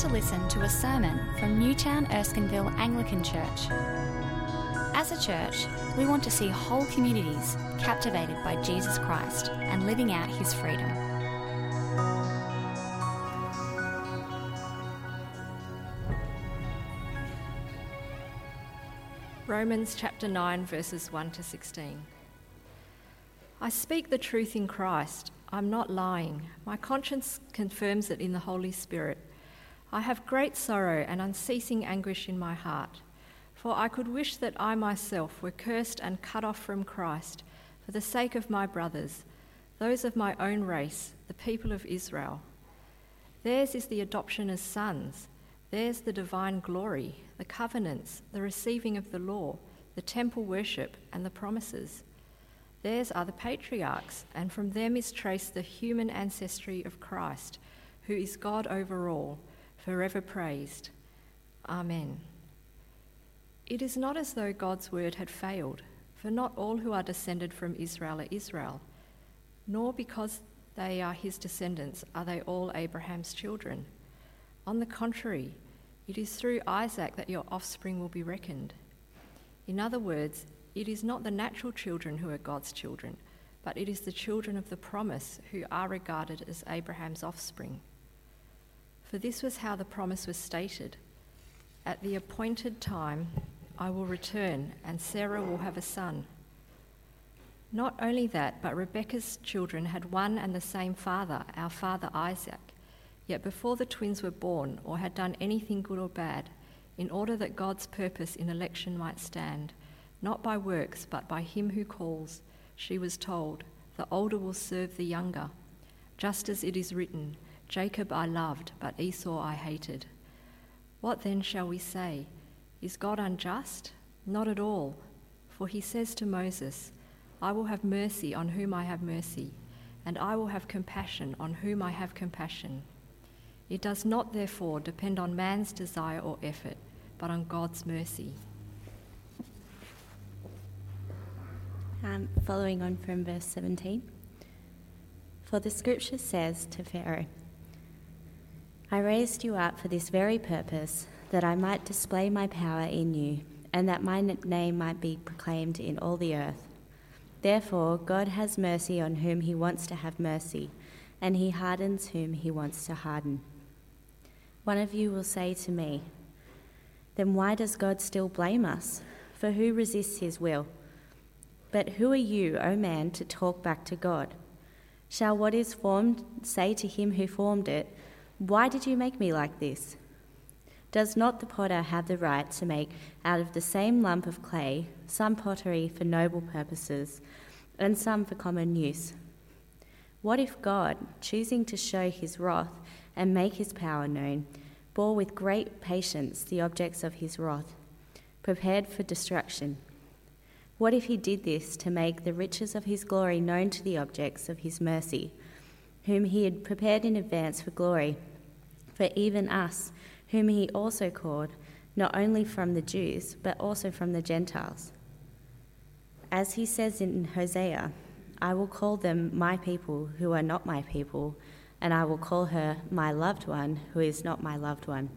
to listen to a sermon from Newtown Erskineville Anglican Church. As a church, we want to see whole communities captivated by Jesus Christ and living out his freedom. Romans chapter 9, verses 1 to 16. I speak the truth in Christ. I'm not lying. My conscience confirms it in the Holy Spirit. I have great sorrow and unceasing anguish in my heart, for I could wish that I myself were cursed and cut off from Christ for the sake of my brothers, those of my own race, the people of Israel. Theirs is the adoption as sons, theirs the divine glory, the covenants, the receiving of the law, the temple worship, and the promises. Theirs are the patriarchs, and from them is traced the human ancestry of Christ, who is God over all, forever praised. Amen. It is not as though God's word had failed, for not all who are descended from Israel are Israel, nor because they are his descendants are they all Abraham's children. On the contrary, it is through Isaac that your offspring will be reckoned. In other words, it is not the natural children who are God's children, but it is the children of the promise who are regarded as Abraham's offspring. For this was how the promise was stated At the appointed time, I will return, and Sarah will have a son. Not only that, but Rebekah's children had one and the same father, our father Isaac. Yet before the twins were born or had done anything good or bad, in order that God's purpose in election might stand, not by works, but by him who calls, she was told, The older will serve the younger. Just as it is written, Jacob I loved, but Esau I hated. What then shall we say? Is God unjust? Not at all. For he says to Moses, I will have mercy on whom I have mercy, and I will have compassion on whom I have compassion. It does not, therefore, depend on man's desire or effort, but on God's mercy. Um, following on from verse 17. For the scripture says to Pharaoh, I raised you up for this very purpose, that I might display my power in you, and that my name might be proclaimed in all the earth. Therefore, God has mercy on whom he wants to have mercy, and he hardens whom he wants to harden. One of you will say to me, Then why does God still blame us? For who resists his will? But who are you, O man, to talk back to God? Shall what is formed say to him who formed it, Why did you make me like this? Does not the potter have the right to make out of the same lump of clay some pottery for noble purposes and some for common use? What if God, choosing to show his wrath, and make his power known, bore with great patience the objects of his wrath, prepared for destruction. What if he did this to make the riches of his glory known to the objects of his mercy, whom he had prepared in advance for glory, for even us, whom he also called, not only from the Jews, but also from the Gentiles? As he says in Hosea, I will call them my people who are not my people and I will call her my loved one, who is not my loved one.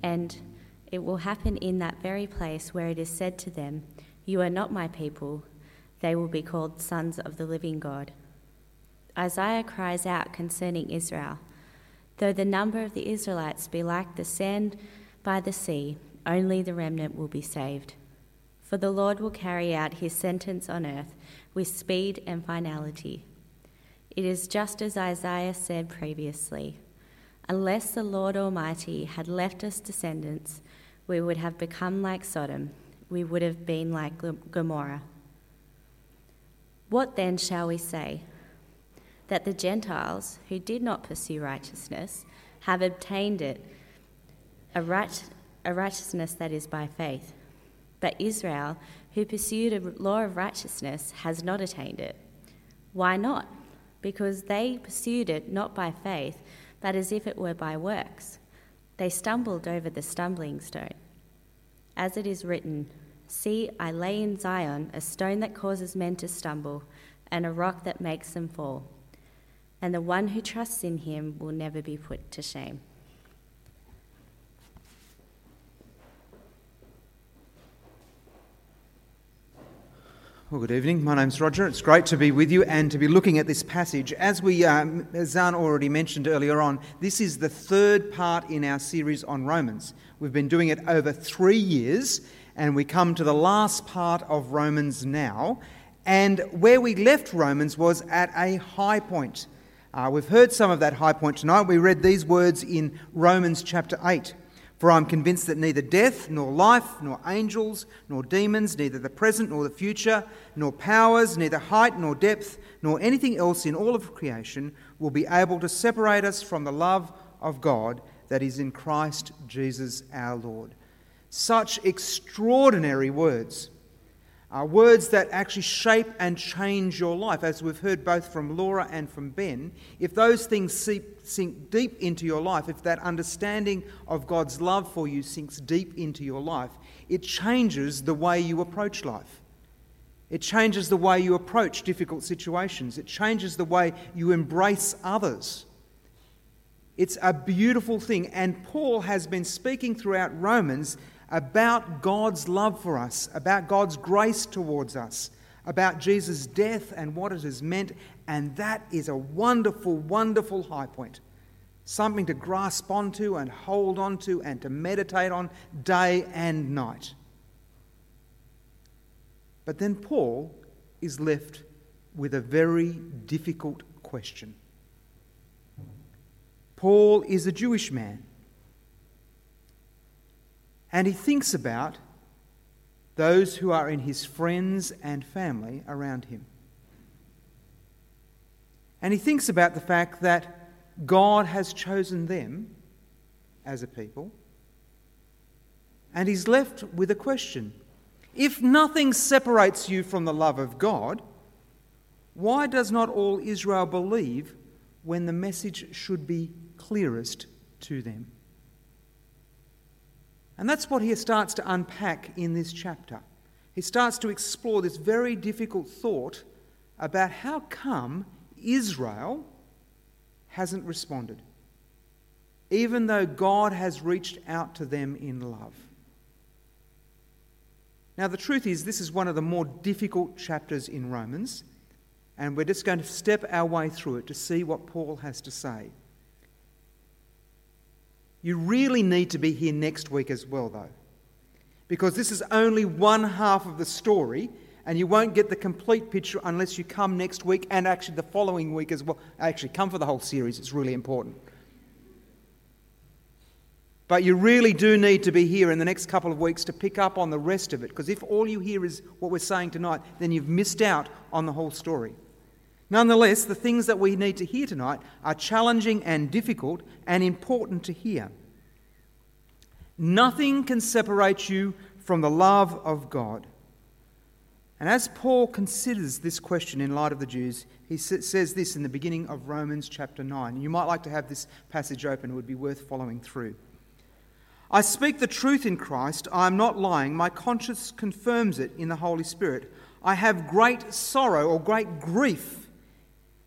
And it will happen in that very place where it is said to them, You are not my people, they will be called sons of the living God. Isaiah cries out concerning Israel Though the number of the Israelites be like the sand by the sea, only the remnant will be saved. For the Lord will carry out his sentence on earth with speed and finality. It is just as Isaiah said previously Unless the Lord Almighty had left us descendants, we would have become like Sodom, we would have been like Gomorrah. What then shall we say? That the Gentiles, who did not pursue righteousness, have obtained it, a, right, a righteousness that is by faith. But Israel, who pursued a law of righteousness, has not attained it. Why not? because they pursued it not by faith, but as if it were by works. They stumbled over the stumbling stone. As it is written, See, I lay in Zion a stone that causes men to stumble, and a rock that makes them fall and the one who trusts in him will never be put to shame. Well, good evening. My name's Roger. It's great to be with you and to be looking at this passage. As we, um, as Zan already mentioned earlier on, this is the third part in our series on Romans. We've been doing it over three years, and we come to the last part of Romans now. And where we left Romans was at a high point. Uh, we've heard some of that high point tonight. We read these words in Romans chapter 8. For I am convinced that neither death, nor life, nor angels, nor demons, neither the present nor the future, nor powers, neither height nor depth, nor anything else in all of creation will be able to separate us from the love of God that is in Christ Jesus our Lord. Such extraordinary words are words that actually shape and change your life, as we've heard both from Laura and from Ben. If those things sink deep into your life, if that understanding of God's love for you sinks deep into your life, it changes the way you approach life. It changes the way you approach difficult situations. It changes the way you embrace others. It's a beautiful thing. And Paul has been speaking throughout Romans about God's love for us, about God's grace towards us, about Jesus' death and what it has meant. And that is a wonderful, wonderful high point. Something to grasp onto and hold onto and to meditate on day and night. But then Paul is left with a very difficult question. Paul is a Jewish man. And he thinks about those who are in his friends and family around him. And he thinks about the fact that God has chosen them as a people. And he's left with a question If nothing separates you from the love of God, why does not all Israel believe when the message should be clearest to them? And that's what he starts to unpack in this chapter. He starts to explore this very difficult thought about how come Israel hasn't responded, even though God has reached out to them in love. Now, the truth is, this is one of the more difficult chapters in Romans, and we're just going to step our way through it to see what Paul has to say. You really need to be here next week as well, though, because this is only one half of the story, and you won't get the complete picture unless you come next week and actually the following week as well. Actually, come for the whole series, it's really important. But you really do need to be here in the next couple of weeks to pick up on the rest of it, because if all you hear is what we're saying tonight, then you've missed out on the whole story. Nonetheless, the things that we need to hear tonight are challenging and difficult and important to hear. Nothing can separate you from the love of God. And as Paul considers this question in light of the Jews, he says this in the beginning of Romans chapter 9. You might like to have this passage open, it would be worth following through. I speak the truth in Christ, I am not lying. My conscience confirms it in the Holy Spirit. I have great sorrow or great grief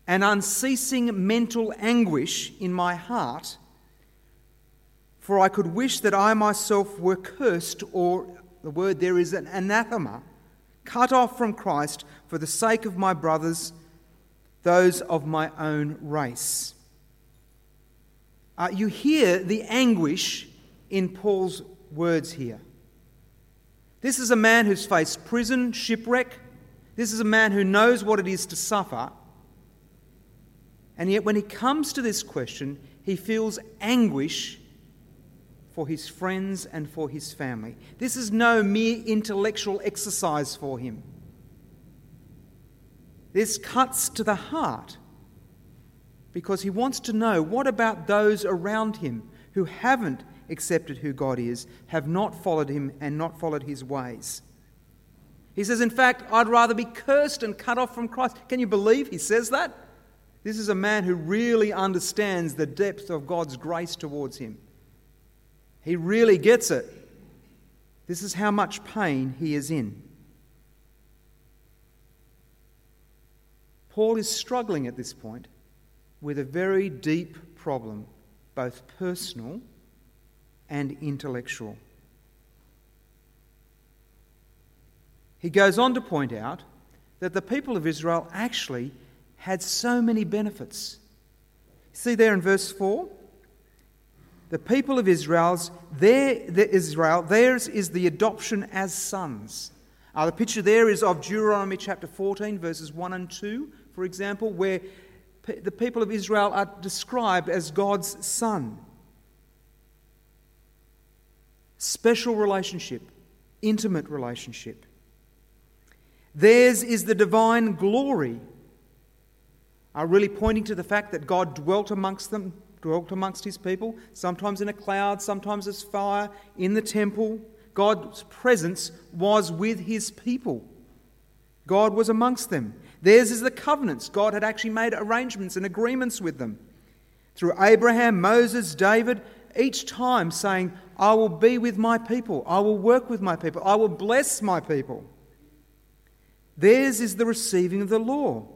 and unceasing mental anguish in my heart, for I could wish that I myself were cursed, or the word there is an anathema, cut off from Christ for the sake of my brothers, those of my own race. Uh, you hear the anguish in Paul's words here. This is a man who's faced prison, shipwreck. This is a man who knows what it is to suffer. And yet, when he comes to this question, he feels anguish for his friends and for his family. This is no mere intellectual exercise for him. This cuts to the heart because he wants to know what about those around him who haven't accepted who God is, have not followed him, and not followed his ways. He says, In fact, I'd rather be cursed and cut off from Christ. Can you believe he says that? This is a man who really understands the depth of God's grace towards him. He really gets it. This is how much pain he is in. Paul is struggling at this point with a very deep problem, both personal and intellectual. He goes on to point out that the people of Israel actually had so many benefits. See there in verse 4? The people of Israel's, their, the Israel, theirs is the adoption as sons. Uh, the picture there is of Deuteronomy chapter 14, verses 1 and 2, for example, where the people of Israel are described as God's son. Special relationship, intimate relationship. Theirs is the divine glory, are really pointing to the fact that God dwelt amongst them, dwelt amongst his people, sometimes in a cloud, sometimes as fire, in the temple. God's presence was with his people. God was amongst them. Theirs is the covenants. God had actually made arrangements and agreements with them. Through Abraham, Moses, David, each time saying, I will be with my people, I will work with my people, I will bless my people. Theirs is the receiving of the law.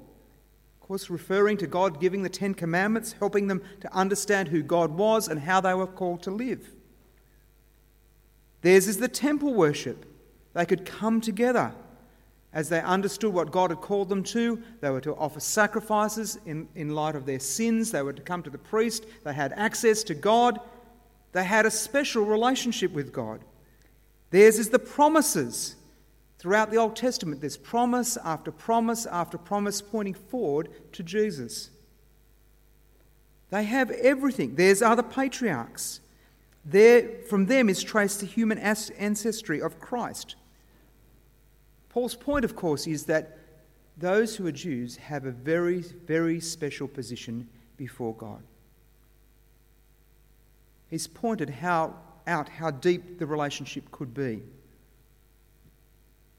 Course, referring to God giving the Ten Commandments, helping them to understand who God was and how they were called to live. Theirs is the temple worship. They could come together as they understood what God had called them to. They were to offer sacrifices in, in light of their sins. They were to come to the priest. They had access to God. They had a special relationship with God. Theirs is the promises. Throughout the Old Testament, there's promise after promise after promise pointing forward to Jesus. They have everything. There's other patriarchs. There, from them is traced the human ancestry of Christ. Paul's point, of course, is that those who are Jews have a very, very special position before God. He's pointed how, out how deep the relationship could be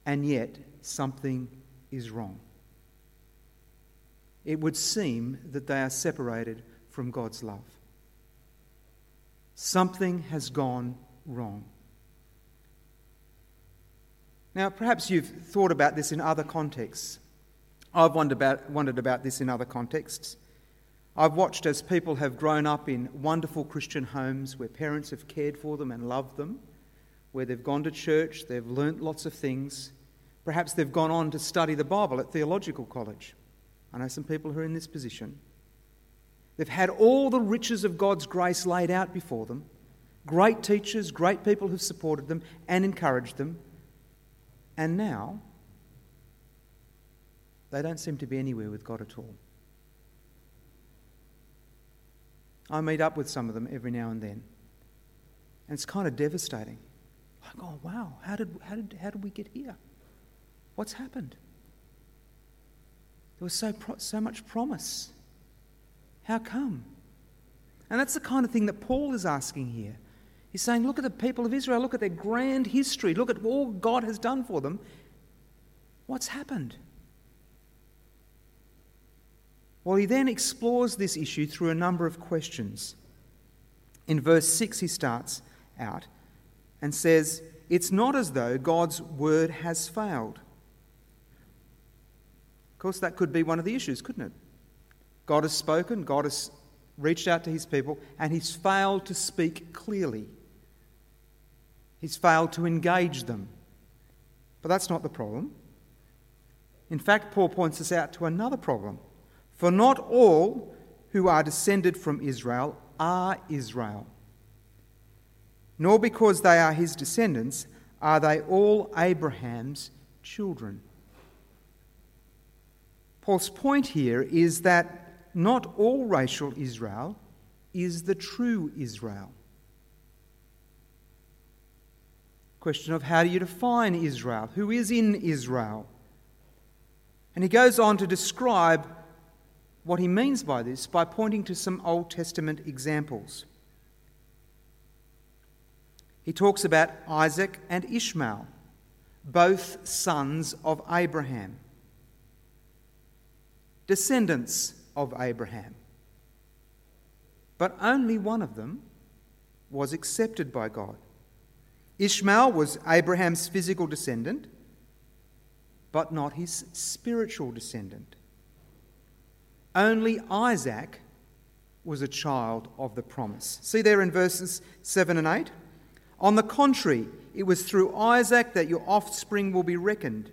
and yet something is wrong. It would seem that they are separated from God's love. Something has gone wrong. Now, perhaps you've thought about this in other contexts. I've wondered about, wondered about this in other contexts. I've watched as people have grown up in wonderful Christian homes where parents have cared for them and loved them where they've gone to church, they've learnt lots of things. Perhaps they've gone on to study the Bible at theological college. I know some people who are in this position. They've had all the riches of God's grace laid out before them. Great teachers, great people who've supported them and encouraged them. And now, they don't seem to be anywhere with God at all. I meet up with some of them every now and then. And it's kind of devastating. Oh, wow, how did, how did, how did we get here? What's happened? There was so, so much promise. How come? And that's the kind of thing that Paul is asking here. He's saying, look at the people of Israel, look at their grand history, look at all God has done for them. What's happened? Well, he then explores this issue through a number of questions. In verse 6, he starts out and says, It's not as though God's word has failed. Of course, that could be one of the issues, couldn't it? God has spoken, God has reached out to his people, and he's failed to speak clearly. He's failed to engage them. But that's not the problem. In fact, Paul points us out to another problem. For not all who are descended from Israel are Israel, nor because they are his descendants are they all Abraham's children. Paul's point here is that not all racial Israel is the true Israel. Question of how do you define Israel? Who is in Israel? And he goes on to describe what he means by this by pointing to some Old Testament examples. He talks about Isaac and Ishmael, both sons of Abraham, descendants of Abraham. But only one of them was accepted by God. Ishmael was Abraham's physical descendant, but not his spiritual descendant. Only Isaac was a child of the promise. See there in verses 7 and 8? On the contrary, it was through Isaac that your offspring will be reckoned.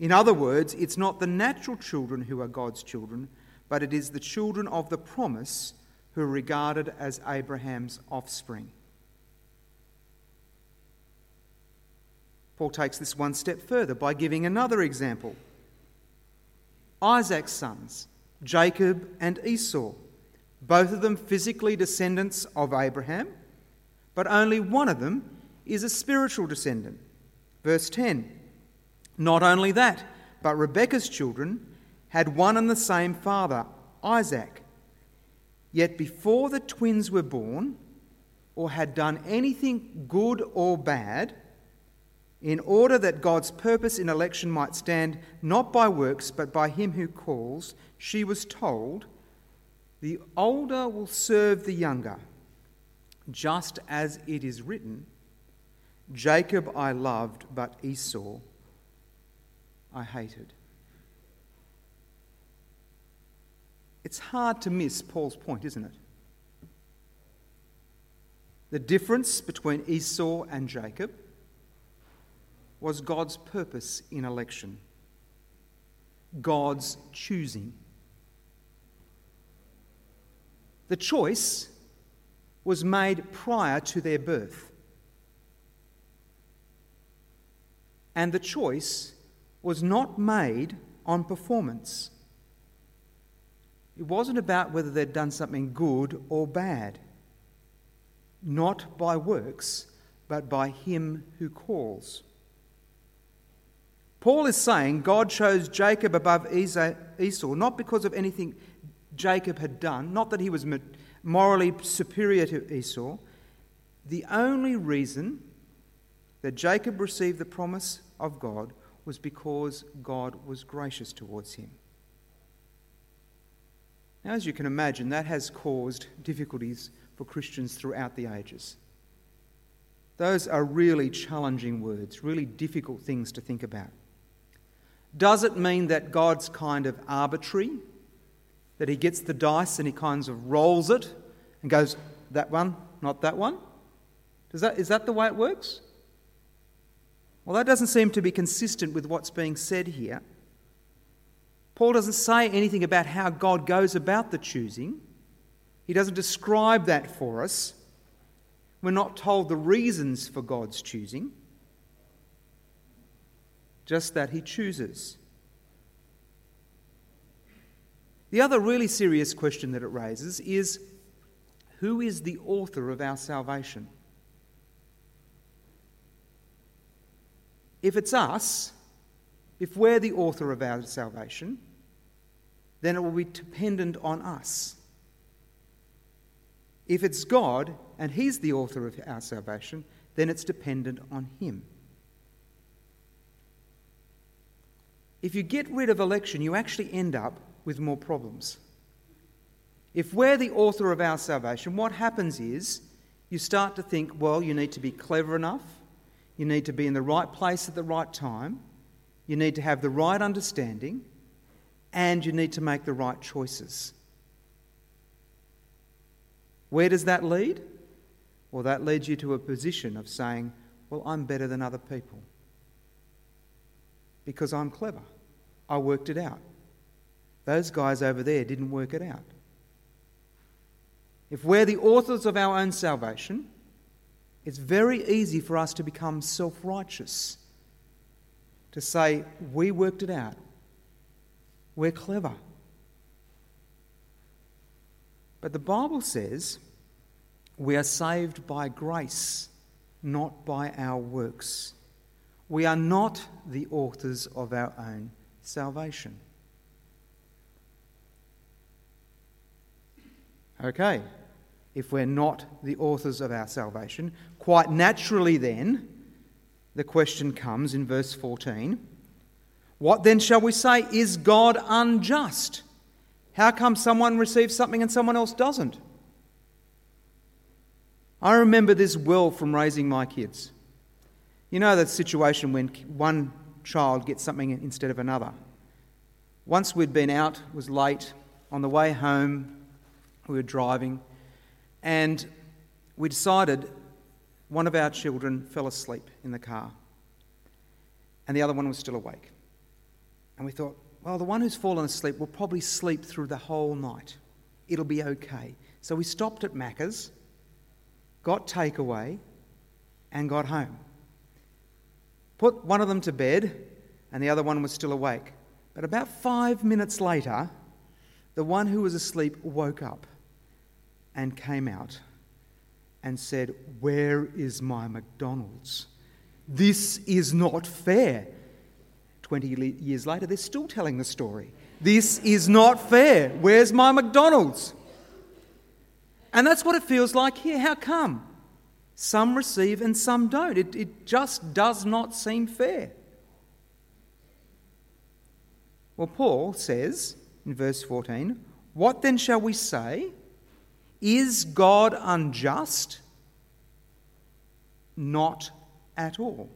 In other words, it's not the natural children who are God's children, but it is the children of the promise who are regarded as Abraham's offspring. Paul takes this one step further by giving another example. Isaac's sons, Jacob and Esau, both of them physically descendants of Abraham, but only one of them is a spiritual descendant. Verse 10 Not only that, but Rebekah's children had one and the same father, Isaac. Yet before the twins were born, or had done anything good or bad, in order that God's purpose in election might stand not by works but by him who calls, she was told, The older will serve the younger, just as it is written, Jacob I loved, but Esau I hated. It's hard to miss Paul's point, isn't it? The difference between Esau and Jacob was God's purpose in election, God's choosing. The choice was made prior to their birth. And the choice was not made on performance. It wasn't about whether they'd done something good or bad. Not by works, but by Him who calls. Paul is saying God chose Jacob above Esau not because of anything Jacob had done, not that he was morally superior to Esau. The only reason that Jacob received the promise of God was because God was gracious towards him. Now, as you can imagine, that has caused difficulties for Christians throughout the ages. Those are really challenging words, really difficult things to think about. Does it mean that God's kind of arbitrary? That he gets the dice and he kind of rolls it and goes, that one, not that one? Does that, is that the way it works? Well, that doesn't seem to be consistent with what's being said here. Paul doesn't say anything about how God goes about the choosing, he doesn't describe that for us. We're not told the reasons for God's choosing just that he chooses. The other really serious question that it raises is who is the author of our salvation? If it's us, if we're the author of our salvation, then it will be dependent on us. If it's God and He's the author of our salvation, then it's dependent on Him. if you get rid of election, you actually end up with more problems. If we're the author of our salvation, what happens is you start to think, well, you need to be clever enough, you need to be in the right place at the right time, you need to have the right understanding, and you need to make the right choices. Where does that lead? Well, that leads you to a position of saying, well, I'm better than other people because I'm clever. I worked it out. Those guys over there didn't work it out. If we're the authors of our own salvation, it's very easy for us to become self righteous, to say, We worked it out, we're clever. But the Bible says we are saved by grace, not by our works. We are not the authors of our own salvation. Okay, if we're not the authors of our salvation, quite naturally then, the question comes in verse 14 What then shall we say? Is God unjust? How come someone receives something and someone else doesn't? I remember this well from raising my kids. You know that situation when one child gets something instead of another. Once we'd been out, was late, on the way home, we were driving, and we decided one of our children fell asleep in the car, and the other one was still awake. And we thought, well, the one who's fallen asleep will probably sleep through the whole night. It'll be okay. So we stopped at Macca's, got takeaway, and got home. Put one of them to bed, and the other one was still awake. But about five minutes later, the one who was asleep woke up and came out and said, Where is my McDonald's? This is not fair. 20 years later, they're still telling the story. This is not fair. Where's my McDonald's? And that's what it feels like here. How come? Some receive and some don't. It, it just does not seem fair. Well, Paul says in verse 14, What then shall we say? Is God unjust? Not at all.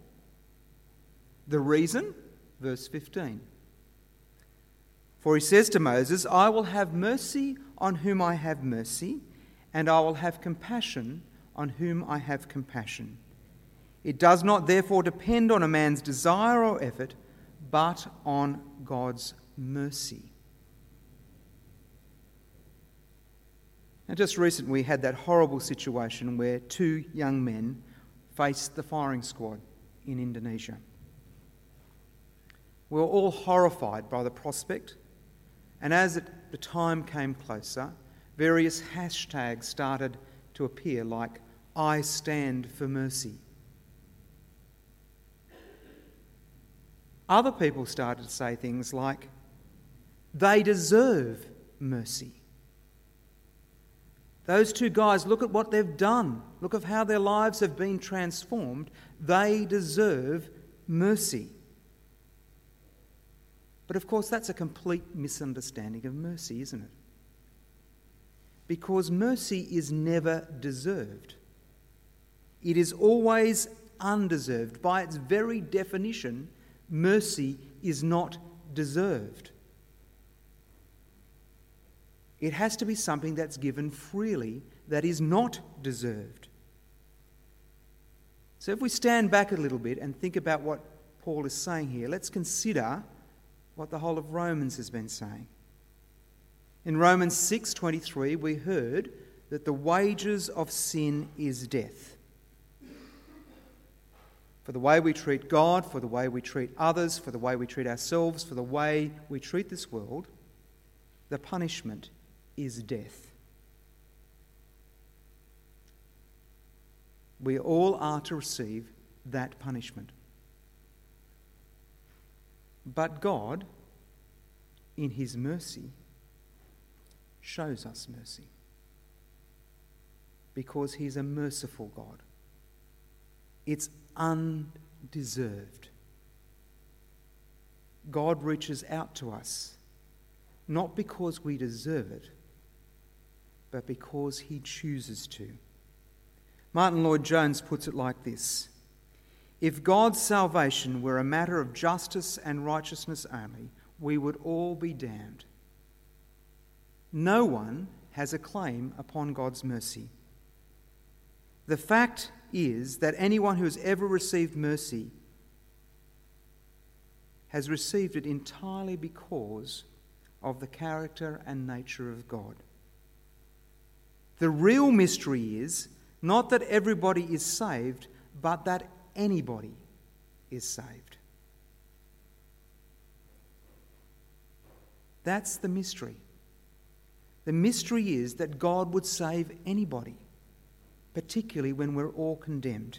The reason? Verse 15. For he says to Moses, I will have mercy on whom I have mercy, and I will have compassion on whom I have compassion. It does not therefore depend on a man's desire or effort, but on God's mercy. And just recently, we had that horrible situation where two young men faced the firing squad in Indonesia. We were all horrified by the prospect, and as it, the time came closer, various hashtags started to appear like, I stand for mercy. Other people started to say things like, they deserve mercy. Those two guys, look at what they've done. Look at how their lives have been transformed. They deserve mercy. But of course, that's a complete misunderstanding of mercy, isn't it? Because mercy is never deserved, it is always undeserved. By its very definition, mercy is not deserved. It has to be something that's given freely, that is not deserved. So, if we stand back a little bit and think about what Paul is saying here, let's consider what the whole of Romans has been saying. In Romans 6:23 we heard that the wages of sin is death. For the way we treat God, for the way we treat others, for the way we treat ourselves, for the way we treat this world, the punishment is death. We all are to receive that punishment. But God, in His mercy, shows us mercy because He's a merciful God. It's undeserved. God reaches out to us not because we deserve it, but because He chooses to. Martyn Lloyd-Jones puts it like this if God's salvation were a matter of justice and righteousness only, we would all be damned. No one has a claim upon God's mercy. The fact is that anyone who has ever received mercy has received it entirely because of the character and nature of God. The real mystery is not that everybody is saved, but that anybody is saved. That's the mystery. The mystery is that God would save anybody, particularly when we're all condemned.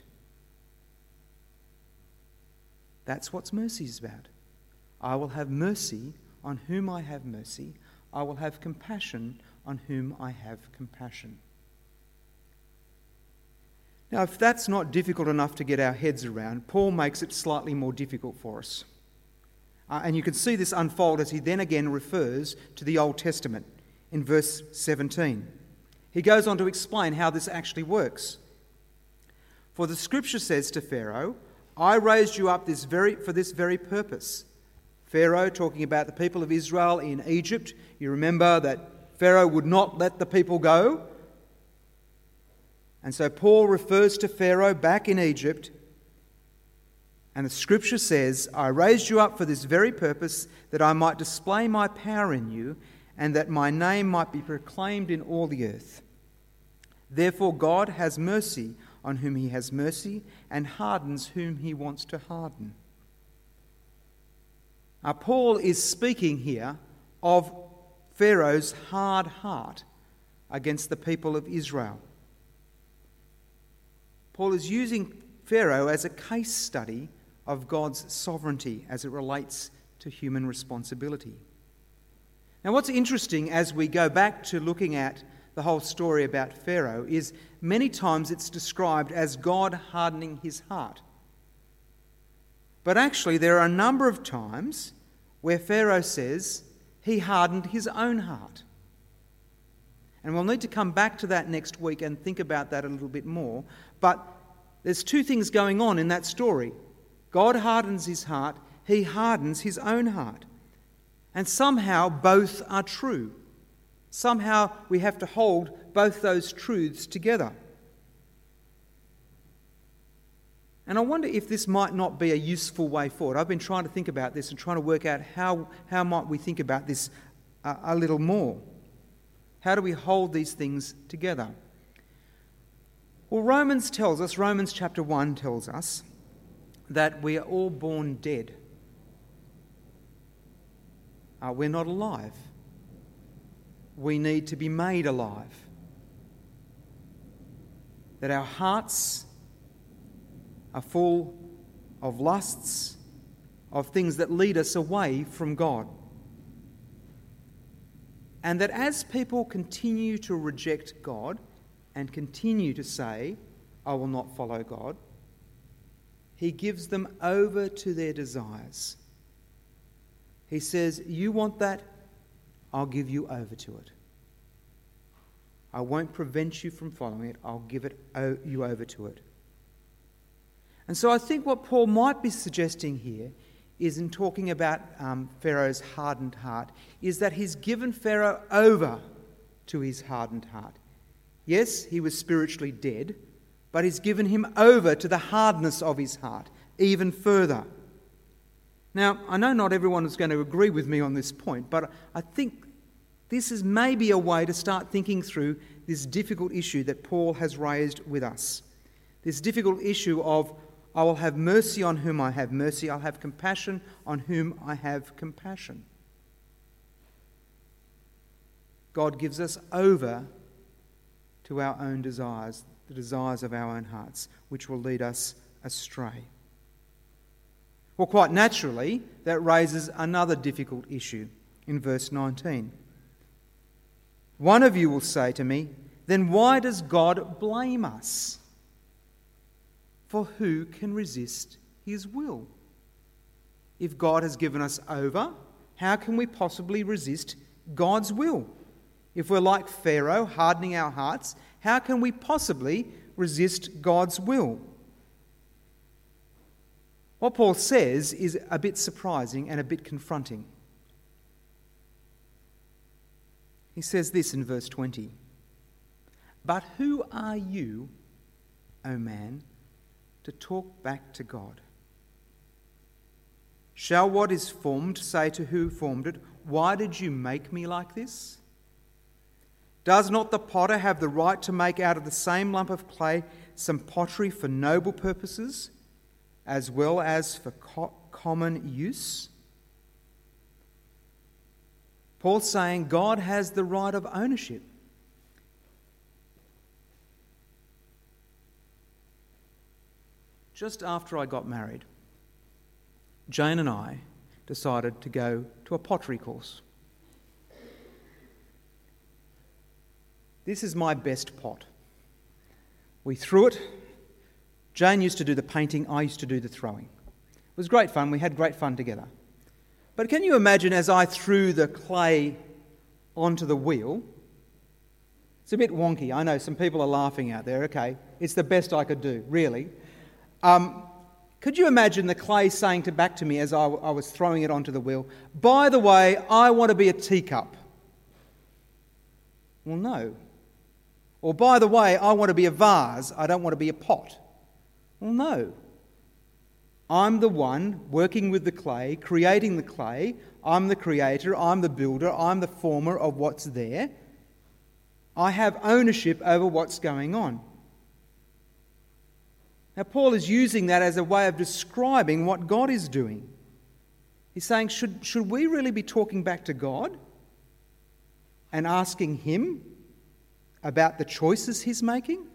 That's what mercy is about. I will have mercy on whom I have mercy. I will have compassion on whom I have compassion. Now, if that's not difficult enough to get our heads around, Paul makes it slightly more difficult for us. Uh, and you can see this unfold as he then again refers to the Old Testament in verse 17. He goes on to explain how this actually works. For the scripture says to Pharaoh, I raised you up this very, for this very purpose. Pharaoh, talking about the people of Israel in Egypt, you remember that Pharaoh would not let the people go and so Paul refers to Pharaoh back in Egypt And the scripture says, I raised you up for this very purpose, that I might display my power in you, and that my name might be proclaimed in all the earth. Therefore, God has mercy on whom he has mercy, and hardens whom he wants to harden. Now, Paul is speaking here of Pharaoh's hard heart against the people of Israel. Paul is using Pharaoh as a case study of God's sovereignty as it relates to human responsibility. Now, what's interesting as we go back to looking at the whole story about Pharaoh is many times it's described as God hardening his heart. But actually, there are a number of times where Pharaoh says he hardened his own heart. And we'll need to come back to that next week and think about that a little bit more. But there's two things going on in that story God hardens his heart, he hardens his own heart. And somehow both are true. Somehow we have to hold both those truths together. And I wonder if this might not be a useful way forward. I've been trying to think about this and trying to work out how, how might we think about this a, a little more. How do we hold these things together? Well, Romans tells us, Romans chapter 1 tells us, that we are all born dead. Uh, we're not alive. We need to be made alive. That our hearts are full of lusts, of things that lead us away from God. And that as people continue to reject God and continue to say, I will not follow God, he gives them over to their desires. He says, You want that? I'll give you over to it. I won't prevent you from following it, I'll give it, you over to it. And so I think what Paul might be suggesting here is in talking about um, Pharaoh's hardened heart, is that he's given Pharaoh over to his hardened heart. Yes, he was spiritually dead, but he's given him over to the hardness of his heart even further. Now, I know not everyone is going to agree with me on this point, but I think this is maybe a way to start thinking through this difficult issue that Paul has raised with us. This difficult issue of, I will have mercy on whom I have mercy, I'll have compassion on whom I have compassion. God gives us over to our own desires the desires of our own hearts, which will lead us astray. Well, quite naturally, that raises another difficult issue in verse 19. One of you will say to me, Then why does God blame us? For who can resist his will? If God has given us over, how can we possibly resist God's will? If we're like Pharaoh, hardening our hearts, how can we possibly resist God's will? What Paul says is a bit surprising and a bit confronting. He says this in verse 20 But who are you, O man, to talk back to God? Shall what is formed say to who formed it, Why did you make me like this? Does not the potter have the right to make out of the same lump of clay some pottery for noble purposes, as well as for co- common use? Paul's saying God has the right of ownership. Just after I got married, Jane and I decided to go to a pottery course. This is my best pot. We threw it. Jane used to do the painting, I used to do the throwing. It was great fun. We had great fun together. But can you imagine as I threw the clay onto the wheel? It's a bit wonky. I know some people are laughing out there. Okay, it's the best I could do, really. Um, could you imagine the clay saying to back to me as I, I was throwing it onto the wheel, by the way, I want to be a teacup? Well, no. Or, by the way, I want to be a vase, I don't want to be a pot. Well, no. I'm the one working with the clay, creating the clay. I'm the creator, I'm the builder, I'm the former of what's there. I have ownership over what's going on. Now, Paul is using that as a way of describing what God is doing. He's saying, should, should we really be talking back to God and asking Him about the choices He's making?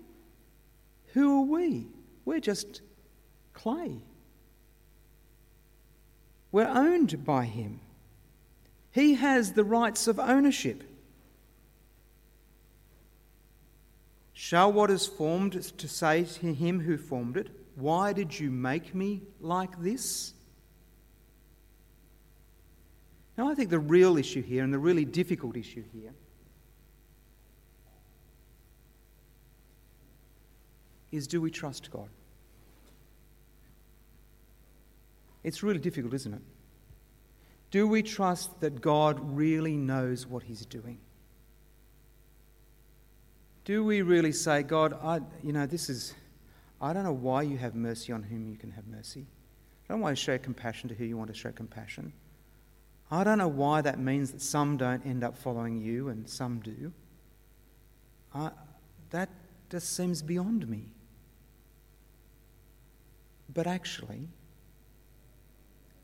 Who are we? We're just clay. We're owned by Him. He has the rights of ownership. Shall what is formed to say to him who formed it, Why did you make me like this? Now, I think the real issue here, and the really difficult issue here, is do we trust God? It's really difficult, isn't it? Do we trust that God really knows what He's doing? Do we really say, God, I, you know, this is, I don't know why you have mercy on whom you can have mercy. I don't want to show compassion to who you want to show compassion. I don't know why that means that some don't end up following you and some do. I, that just seems beyond me. But actually,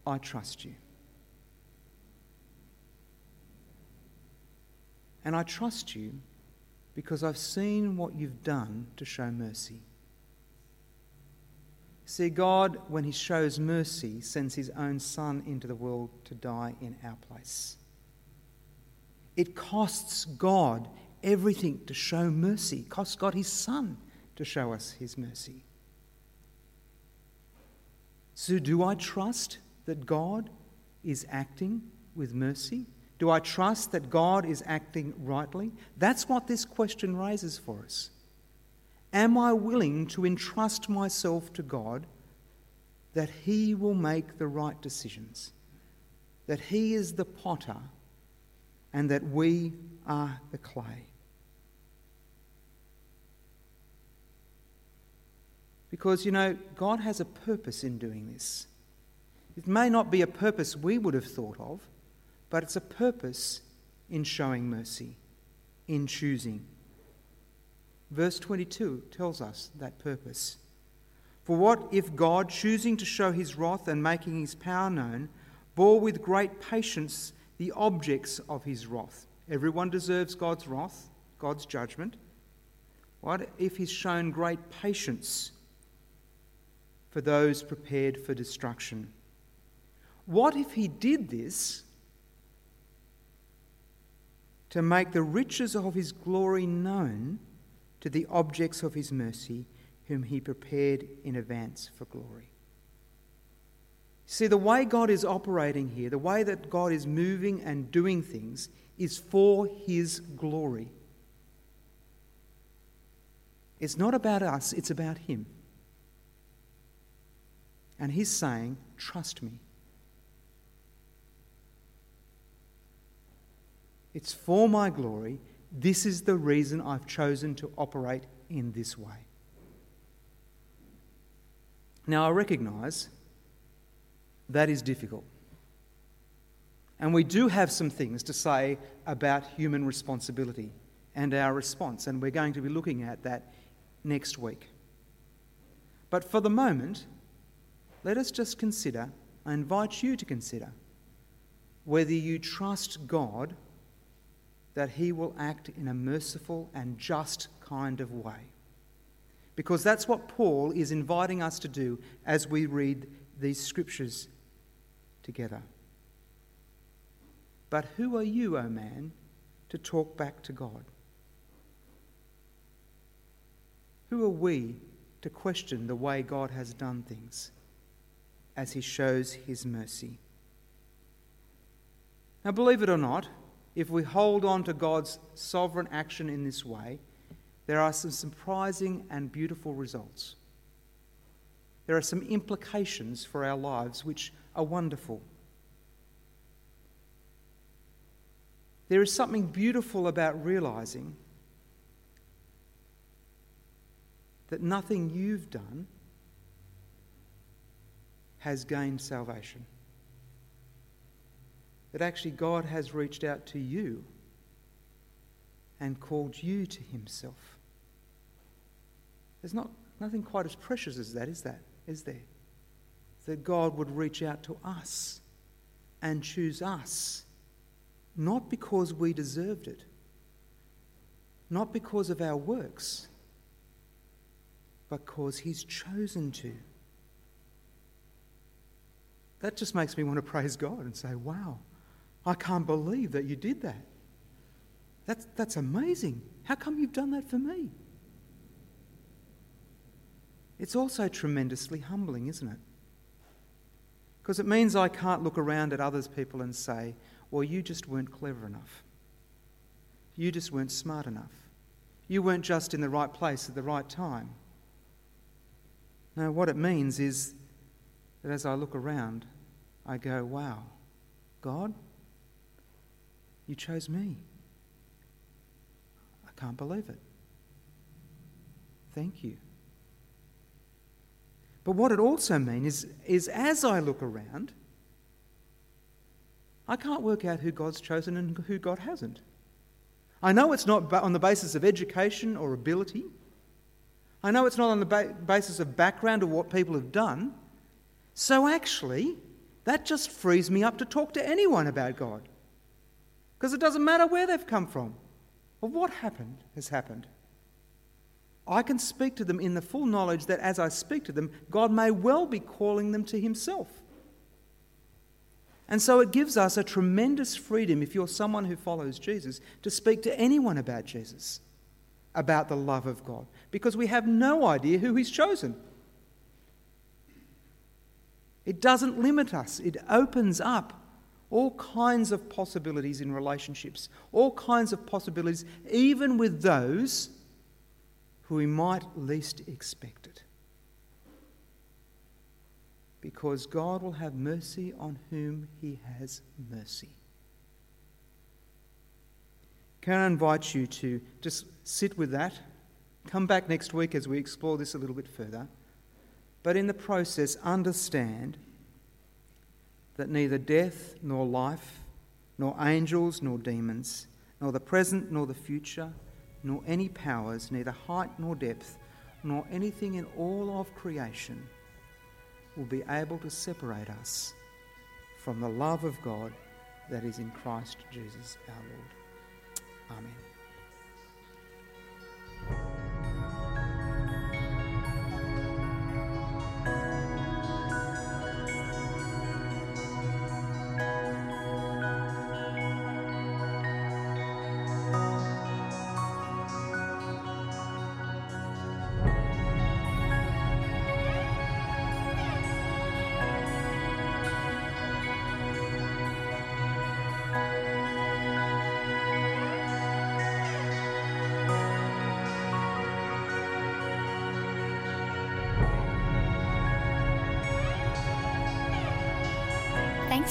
I trust you. And I trust you because I've seen what you've done to show mercy. See, God, when He shows mercy, sends His own Son into the world to die in our place. It costs God everything to show mercy, it costs God His Son to show us His mercy. So, do I trust that God is acting with mercy? Do I trust that God is acting rightly? That's what this question raises for us. Am I willing to entrust myself to God that He will make the right decisions? That He is the potter and that we are the clay? Because, you know, God has a purpose in doing this. It may not be a purpose we would have thought of, but it's a purpose in showing mercy, in choosing. Verse 22 tells us that purpose. For what if God, choosing to show his wrath and making his power known, bore with great patience the objects of his wrath? Everyone deserves God's wrath, God's judgment. What if he's shown great patience for those prepared for destruction? What if he did this to make the riches of his glory known to the objects of his mercy, whom he prepared in advance for glory. See, the way God is operating here, the way that God is moving and doing things, is for his glory. It's not about us, it's about him. And he's saying, Trust me. It's for my glory. This is the reason I've chosen to operate in this way. Now, I recognize that is difficult. And we do have some things to say about human responsibility and our response, and we're going to be looking at that next week. But for the moment, let us just consider, I invite you to consider, whether you trust God that he will act in a merciful and just kind of way. Because that's what Paul is inviting us to do as we read these scriptures together. But who are you, O oh man, to talk back to God? Who are we to question the way God has done things as he shows his mercy? Now, believe it or not, if we hold on to God's sovereign action in this way, there are some surprising and beautiful results. There are some implications for our lives which are wonderful. There is something beautiful about realizing that nothing you've done has gained salvation. That actually God has reached out to you and called you to himself. There's not, nothing quite as precious as that, is that? Is there? That God would reach out to us and choose us, not because we deserved it, not because of our works, but because He's chosen to. That just makes me want to praise God and say, wow, I can't believe that you did that. That's, that's amazing. How come you've done that for me? It's also tremendously humbling, isn't it? Because it means I can't look around at others people and say, well, you just weren't clever enough. You just weren't smart enough. You weren't just in the right place at the right time. No, what it means is that as I look around, I go, wow, God, you chose me. I can't believe it. Thank you. But what it also means is, is as I look around, I can't work out who God's chosen and who God hasn't. I know it's not on the basis of education or ability. I know it's not on the ba- basis of background or what people have done. So actually, that just frees me up to talk to anyone about God. Because it doesn't matter where they've come from or what happened has happened. I can speak to them in the full knowledge that as I speak to them, God may well be calling them to Himself. And so it gives us a tremendous freedom, if you're someone who follows Jesus, to speak to anyone about Jesus, about the love of God, because we have no idea who He's chosen. It doesn't limit us, it opens up all kinds of possibilities in relationships, all kinds of possibilities, even with those who we might least expect it. Because God will have mercy on whom he has mercy. Can I invite you to just sit with that? Come back next week as we explore this a little bit further. But in the process, understand that neither death nor life, nor angels nor demons, nor the present nor the future, nor any powers, neither height nor depth, nor anything in all of creation will be able to separate us from the love of God that is in Christ Jesus our Lord. Amen.